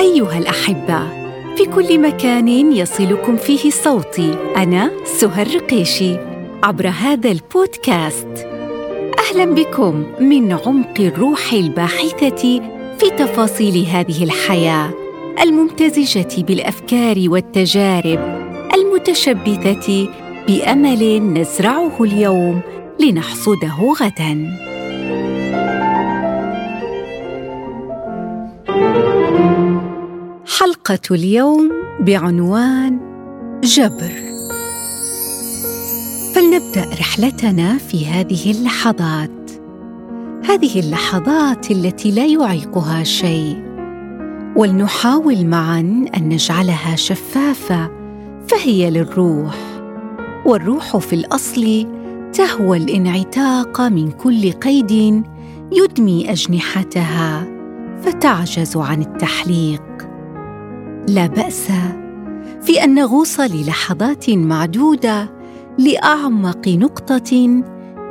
أيها الأحبة في كل مكان يصلكم فيه صوتي أنا سهر رقيشي عبر هذا البودكاست. أهلا بكم من عمق الروح الباحثة في تفاصيل هذه الحياة الممتزجة بالأفكار والتجارب المتشبثة بأمل نزرعه اليوم لنحصده غداً. حلقة اليوم بعنوان جبر. فلنبدأ رحلتنا في هذه اللحظات. هذه اللحظات التي لا يعيقها شيء ولنحاول معا أن نجعلها شفافة فهي للروح. والروح في الأصل تهوى الانعتاق من كل قيد يدمي أجنحتها فتعجز عن التحليق. لا بأس في أن نغوص للحظات معدودة لأعمق نقطة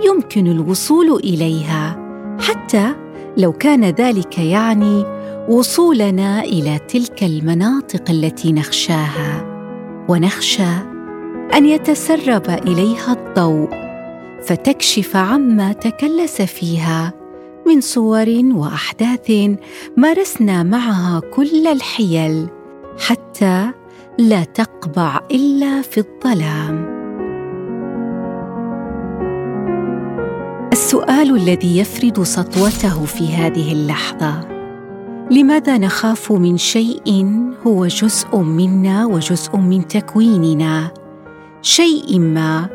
يمكن الوصول إليها حتى لو كان ذلك يعني وصولنا إلى تلك المناطق التي نخشاها. ونخشى أن يتسرب إليها الضوء فتكشف عما تكلس فيها من صور وأحداث مارسنا معها كل الحيل. حتى لا تقبع إلا في الظلام. السؤال الذي يفرض سطوته في هذه اللحظة لماذا نخاف من شيء هو جزء منا وجزء من تكويننا شيء ما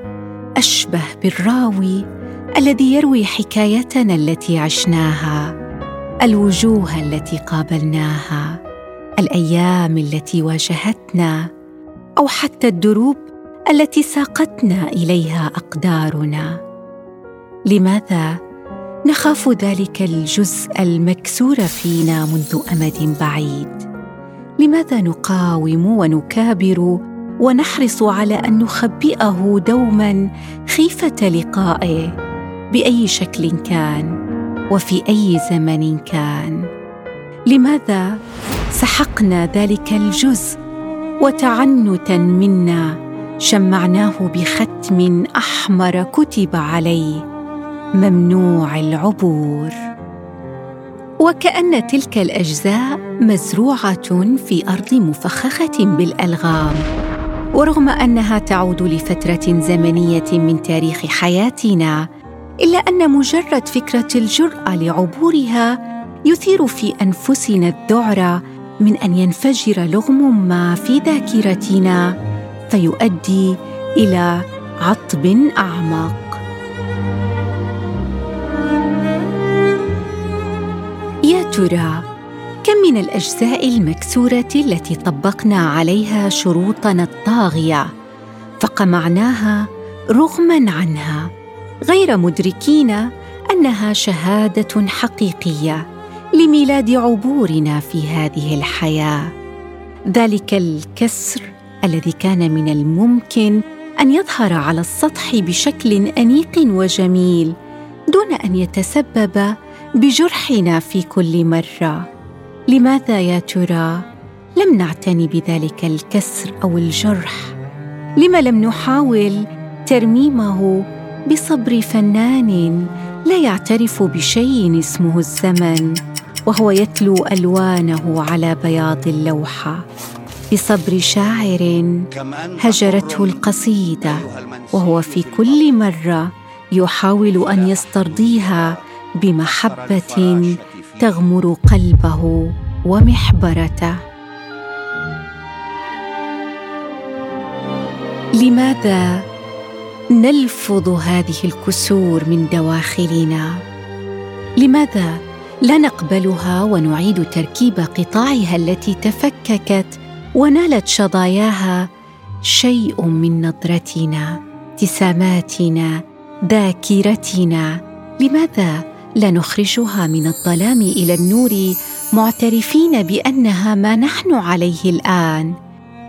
أشبه بالراوي الذي يروي حكايتنا التي عشناها الوجوه التي قابلناها؟ الأيام التي واجهتنا أو حتى الدروب التي ساقتنا إليها أقدارنا. لماذا نخاف ذلك الجزء المكسور فينا منذ أمد بعيد؟ لماذا نقاوم ونكابر ونحرص على أن نخبئه دوما خيفة لقائه بأي شكل كان وفي أي زمن كان؟ لماذا سحقنا ذلك الجزء وتعنتا منا شمعناه بختم أحمر كتب عليه ممنوع العبور. وكأن تلك الأجزاء مزروعة في أرض مفخخة بالألغام ورغم أنها تعود لفترة زمنية من تاريخ حياتنا إلا أن مجرد فكرة الجرأة لعبورها يثير في أنفسنا الذعر من أن ينفجر لغم ما في ذاكرتنا فيؤدي إلى عطب أعمق. يا ترى كم من الأجزاء المكسورة التي طبقنا عليها شروطنا الطاغية فقمعناها رغما عنها غير مدركين أنها شهادة حقيقية؟ لميلاد عبورنا في هذه الحياة. ذلك الكسر الذي كان من الممكن أن يظهر على السطح بشكل أنيق وجميل دون أن يتسبب بجرحنا في كل مرة. لماذا يا ترى؟ لم نعتني بذلك الكسر أو الجرح. لم لم نحاول ترميمه بصبر فنان لا يعترف بشيء اسمه الزمن؟ وهو يتلو ألوانه على بياض اللوحة بصبر شاعر هجرته القصيدة وهو في كل مرة يحاول أن يسترضيها بمحبة تغمر قلبه ومحبرته. لماذا نلفظ هذه الكسور من دواخلنا؟ لماذا لا نقبلها ونعيد تركيب قطاعها التي تفككت ونالت شظاياها شيء من نظرتنا ابتساماتنا ذاكرتنا. لماذا لا نخرجها من الظلام إلى النور معترفين بأنها ما نحن عليه الآن؟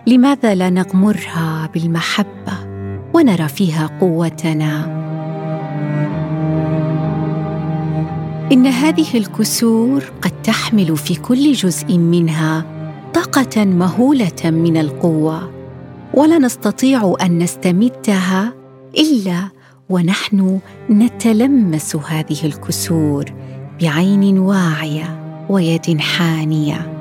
لماذا لا نغمرها بالمحبة ونرى فيها قوتنا؟ إن هذه الكسور قد تحمل في كل جزء منها طاقة مهولة من القوة ولا نستطيع أن نستمدها إلا ونحن نتلمس هذه الكسور بعين واعية ويد حانية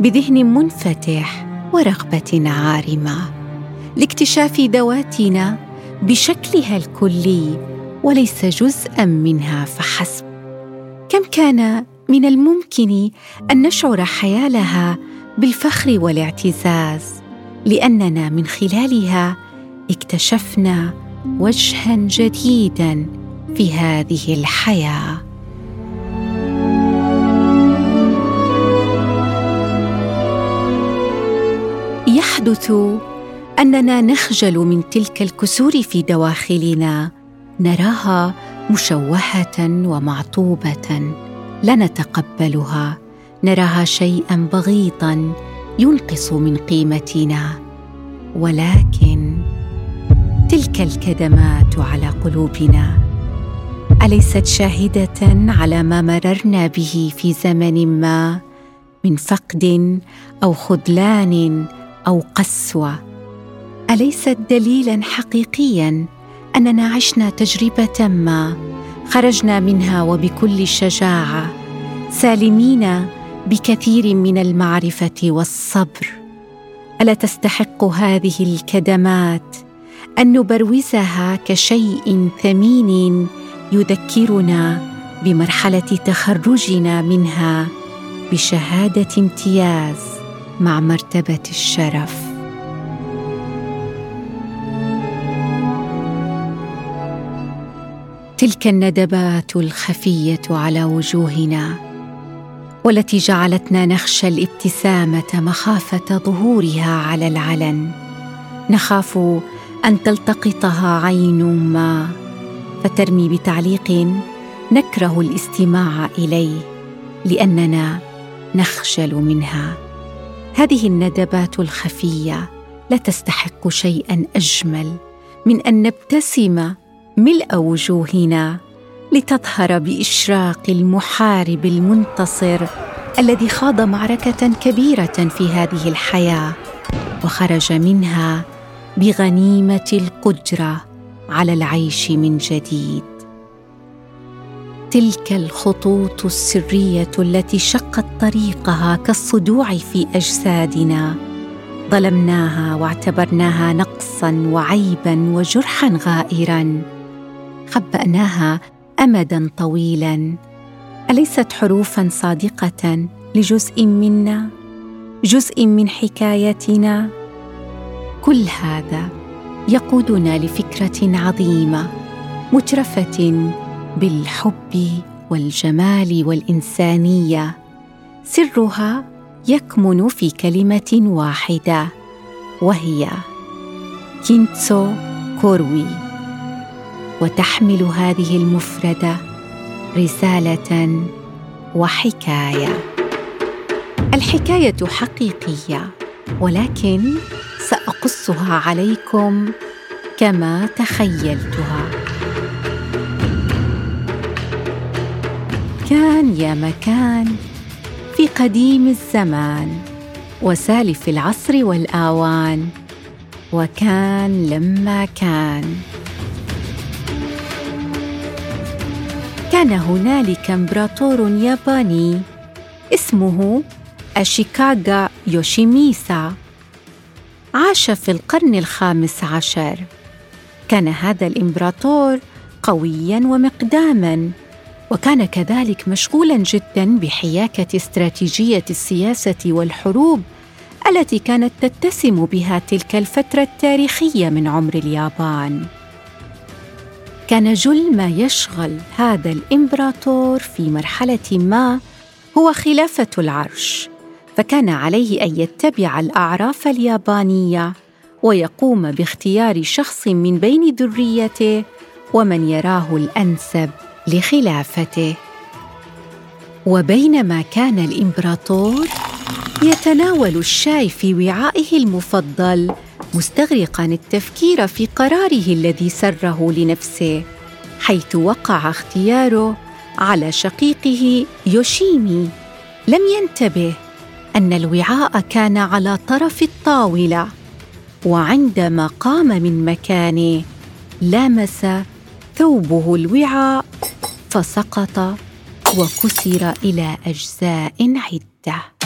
بذهن منفتح ورغبة عارمة لاكتشاف ذواتنا بشكلها الكلي وليس جزءا منها فحسب. كان من الممكن أن نشعر حيالها بالفخر والاعتزاز لأننا من خلالها اكتشفنا وجها جديدا في هذه الحياة. يحدث أننا نخجل من تلك الكسور في دواخلنا نراها مشوهة ومعطوبة لا نتقبلها. نراها شيئا بغيضا ينقص من قيمتنا. ولكن تلك الكدمات على قلوبنا. أليست شاهدة على ما مررنا به في زمن ما؟ من فقد أو خذلان أو قسوة. أليست دليلا حقيقيا؟ أننا عشنا تجربة ما خرجنا منها وبكل شجاعة سالمين بكثير من المعرفة والصبر. ألا تستحق هذه الكدمات أن نبروزها كشيء ثمين يذكرنا بمرحلة تخرجنا منها بشهادة امتياز مع مرتبة الشرف؟ تلك الندبات الخفية على وجوهنا والتي جعلتنا نخشى الابتسامة مخافة ظهورها على العلن. نخاف أن تلتقطها عين ما فترمي بتعليق نكره الاستماع إليه لأننا نخجل منها. هذه الندبات الخفية لا تستحق شيئا أجمل من أن نبتسم ملء وجوهنا لتظهر بإشراق المحارب المنتصر الذي خاض معركة كبيرة في هذه الحياة وخرج منها بغنيمة القدرة على العيش من جديد. تلك الخطوط السرية التي شقت طريقها كالصدوع في أجسادنا ظلمناها واعتبرناها نقصا وعيبا وجرحا غائرا. خبأناها امدا طويلا. أليست حروفا صادقة لجزء منا؟ جزء من حكايتنا؟ كل هذا يقودنا لفكرة عظيمة مترفة بالحب والجمال والإنسانية. سرها يكمن في كلمة واحدة وهي كينتسو كوروي. وتحمل هذه المفردة رسالة وحكاية. الحكاية حقيقية ولكن سأقصها عليكم كما تخيلتها. كان يا مكان في قديم الزمان وسالف العصر والآوان وكان لما كان. كان هنالك إمبراطور ياباني اسمه أشيكاغا يوشيميسا. عاش في القرن الخامس عشر. كان هذا الإمبراطور قويا ومقداما وكان كذلك مشغولا جدا بحياكة استراتيجية السياسة والحروب التي كانت تتسم بها تلك الفترة التاريخية من عمر اليابان. كان جل ما يشغل هذا الإمبراطور في مرحلة ما هو خلافة العرش فكان عليه أن يتبع الأعراف اليابانية ويقوم باختيار شخص من بين ذريته ومن يراه الأنسب لخلافته. وبينما كان الإمبراطور يتناول الشاي في وعائه المفضل مستغرقا التفكير في قراره الذي سره لنفسه حيث وقع اختياره على شقيقه يوشيمي. لم ينتبه أن الوعاء كان على طرف الطاولة وعندما قام من مكانه لامس ثوبه الوعاء فسقط وكسر إلى أجزاء عدة.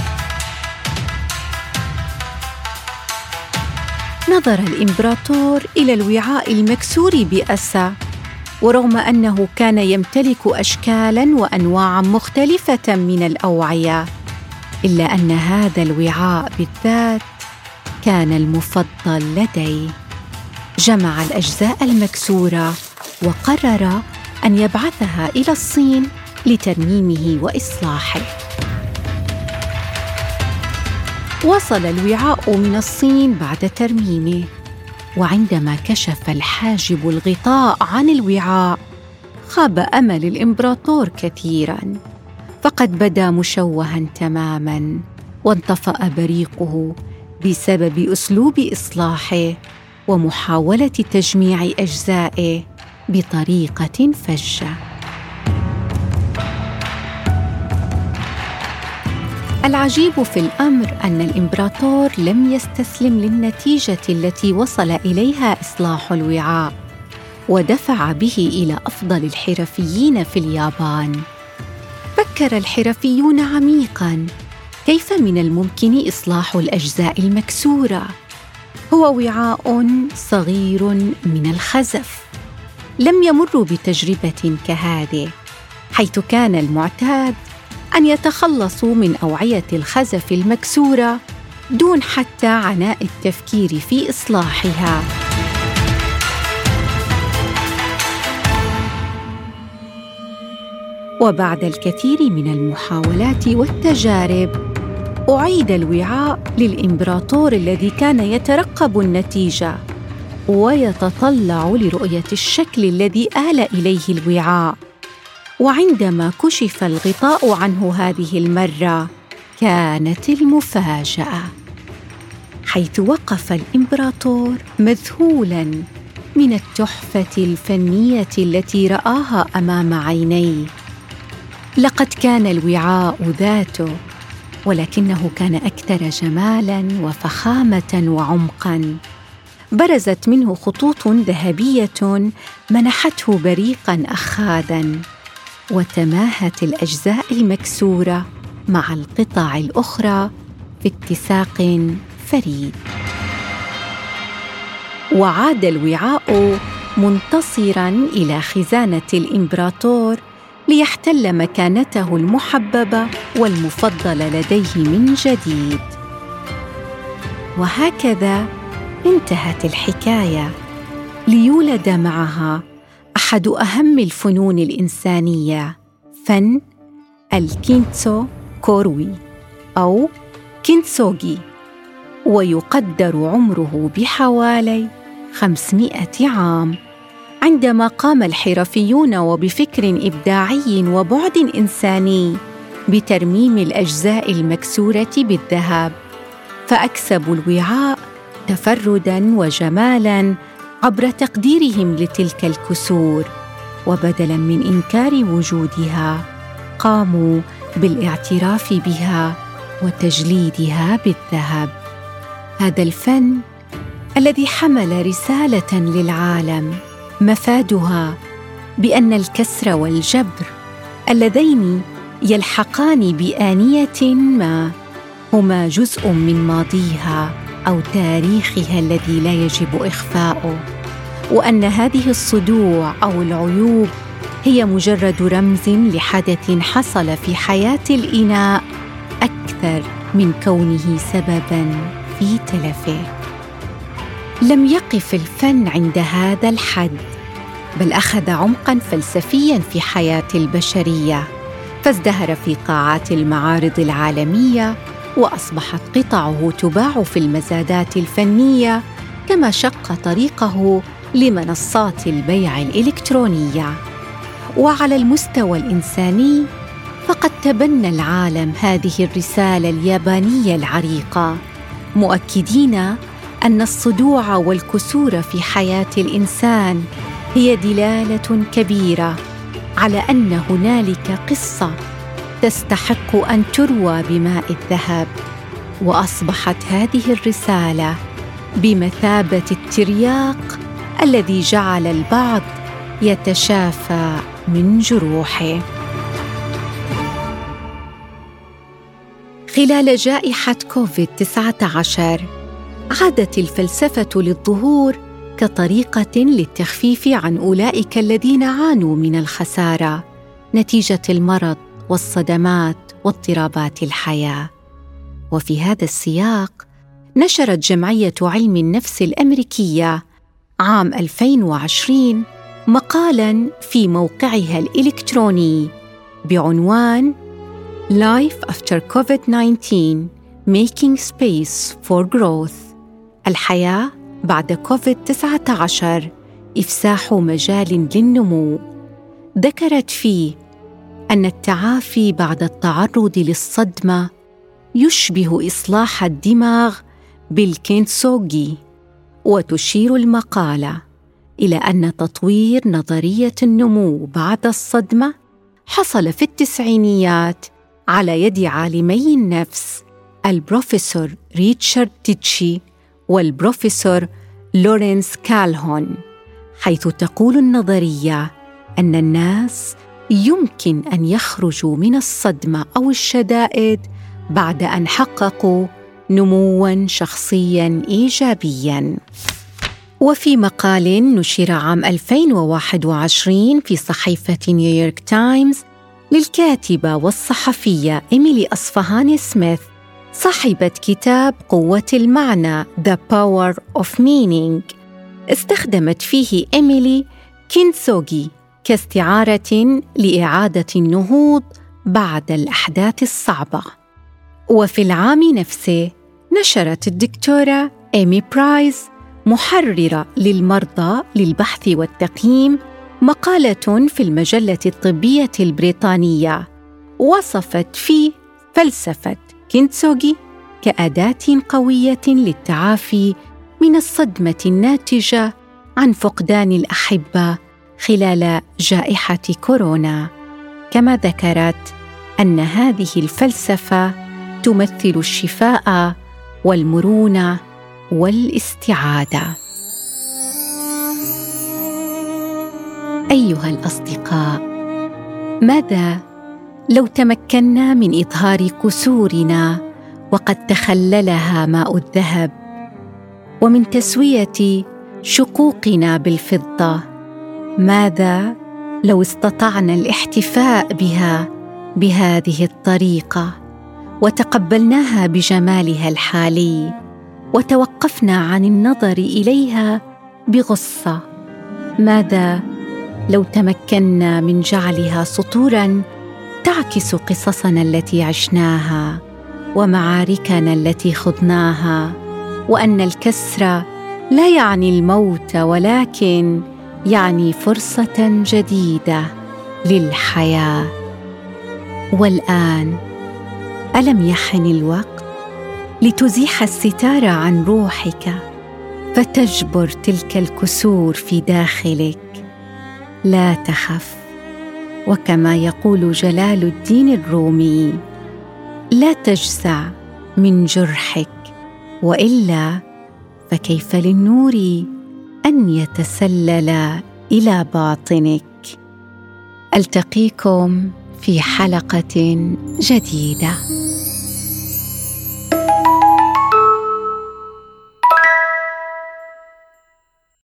نظر الإمبراطور إلى الوعاء المكسور بأسى ورغم أنه كان يمتلك اشكالا وانواعا مختلفة من الأوعية إلا أن هذا الوعاء بالذات كان المفضل لديه. جمع الأجزاء المكسورة وقرر أن يبعثها إلى الصين لترميمه وإصلاحه. وصل الوعاء من الصين بعد ترميمه. وعندما كشف الحاجب الغطاء عن الوعاء خاب أمل الإمبراطور كثيرا. فقد بدا مشوها تماما وانطفأ بريقه بسبب أسلوب إصلاحه ومحاولة تجميع أجزائه بطريقة فجة. العجيب في الأمر أن الإمبراطور لم يستسلم للنتيجة التي وصل إليها إصلاح الوعاء ودفع به إلى أفضل الحرفيين في اليابان. فكر الحرفيون عميقا كيف من الممكن إصلاح الأجزاء المكسورة؟ هو وعاء صغير من الخزف لم يمروا بتجربة كهذه حيث كان المعتاد أن يتخلصوا من أوعية الخزف المكسورة دون حتى عناء التفكير في إصلاحها. وبعد الكثير من المحاولات والتجارب أعيد الوعاء للإمبراطور الذي كان يترقب النتيجة ويتطلع لرؤية الشكل الذي آل إليه الوعاء. وعندما كشف الغطاء عنه هذه المرة كانت المفاجأة حيث وقف الإمبراطور مذهولا من التحفة الفنية التي رآها أمام عينيه. لقد كان الوعاء ذاته ولكنه كان أكثر جمالا وفخامة وعمقا. برزت منه خطوط ذهبية منحته بريقا اخاذا. وتماهت الأجزاء المكسوره مع القطع الأخرى في اتساق فريد. وعاد الوعاء منتصرا إلى خزانة الإمبراطور ليحتل مكانته المحببه والمفضله لديه من جديد. وهكذا انتهت الحكاية ليولد معها أحد أهم الفنون الإنسانية فن الكينتسو كوروي أو كينتسوغي ويقدر عمره بحوالي 500 عام. عندما قام الحرفيون وبفكر إبداعي وبعد إنساني بترميم الأجزاء المكسورة بالذهب فأكسبوا الوعاء تفردا وجمالا عبر تقديرهم لتلك الكسور وبدلا من إنكار وجودها قاموا بالاعتراف بها وتجليدها بالذهب. هذا الفن الذي حمل رسالة للعالم مفادها بأن الكسر والجبر اللذين يلحقان بآنية ما هما جزء من ماضيها أو تاريخها الذي لا يجب إخفاؤه. وأن هذه الصدوع أو العيوب هي مجرد رمز لحدث حصل في حياة الإناء أكثر من كونه سببا في تلفه. لم يقف الفن عند هذا الحد بل أخذ عمقا فلسفيا في حياة البشرية فازدهر في قاعات المعارض العالمية وأصبحت قطعه تباع في المزادات الفنية كما شق طريقه لمنصات البيع الإلكترونية. وعلى المستوى الإنساني فقد تبنى العالم هذه الرسالة اليابانية العريقة مؤكدين أن الصدوع والكسور في حياة الإنسان هي دلالة كبيرة على أن هنالك قصة تستحق أن تروى بماء الذهب. وأصبحت هذه الرسالة بمثابة الترياق الذي جعل البعض يتشافى من جروحه خلال جائحة كوفيد 19 عادت الفلسفة للظهور كطريقة للتخفيف عن أولئك الذين عانوا من الخسارة نتيجة المرض والصدمات واضطرابات الحياة. وفي هذا السياق نشرت جمعية علم النفس الأمريكية عام 2020 مقالا في موقعها الإلكتروني بعنوان Life after COVID-19 Making Space for Growth. الحياة بعد كوفيد 19 إفساح مجال للنمو. ذكرت فيه أن التعافي بعد التعرض للصدمة يشبه إصلاح الدماغ بالكينسوغي. وتشير المقالة إلى أن تطوير نظرية النمو بعد الصدمة حصل في التسعينيات على يد عالمي النفس البروفيسور ريتشارد تيتشي والبروفيسور لورنس كالهون حيث تقول النظرية أن الناس يمكن أن يخرجوا من الصدمة أو الشدائد بعد أن حققوا نموا شخصيا ايجابيا. وفي مقال نشر عام 2021 في صحيفة نيويورك تايمز للكاتبة والصحفية إيميلي أصفهاني سميث صاحبة كتاب قوة المعنى The Power of Meaning. استخدمت فيه إيميلي كينسوغي كاستعارة لإعادة النهوض بعد الأحداث الصعبة. وفي العام نفسه نشرت الدكتورة إيمي برايز محررة للمرضى للبحث والتقييم مقالة في المجلة الطبية البريطانية. وصفت فيه فلسفة كينتسوغي كأداة قوية للتعافي من الصدمة الناتجة عن فقدان الأحبة خلال جائحة كورونا. كما ذكرت أن هذه الفلسفة تمثل الشفاء والمرونة والاستعاده أيها الأصدقاء ماذا لو تمكنا من إظهار كسورنا وقد تخللها ماء الذهب ومن تسوية شقوقنا بالفضة؟ ماذا لو استطعنا الاحتفاء بها بهذه الطريقة؟ وتقبلناها بجمالها الحالي وتوقفنا عن النظر إليها بغصة. ماذا لو تمكنا من جعلها سطورا تعكس قصصنا التي عشناها ومعاركنا التي خضناها وأن الكسر لا يعني الموت ولكن يعني فرصة جديدة للحياة. والآن ألم يحن الوقت لتزيح الستار عن روحك فتجبر تلك الكسور في داخلك؟ لا تخف وكما يقول جلال الدين الرومي لا تجزع من جرحك وإلا فكيف للنور أن يتسلل إلى باطنك؟ ألتقيكم في حلقة جديدة.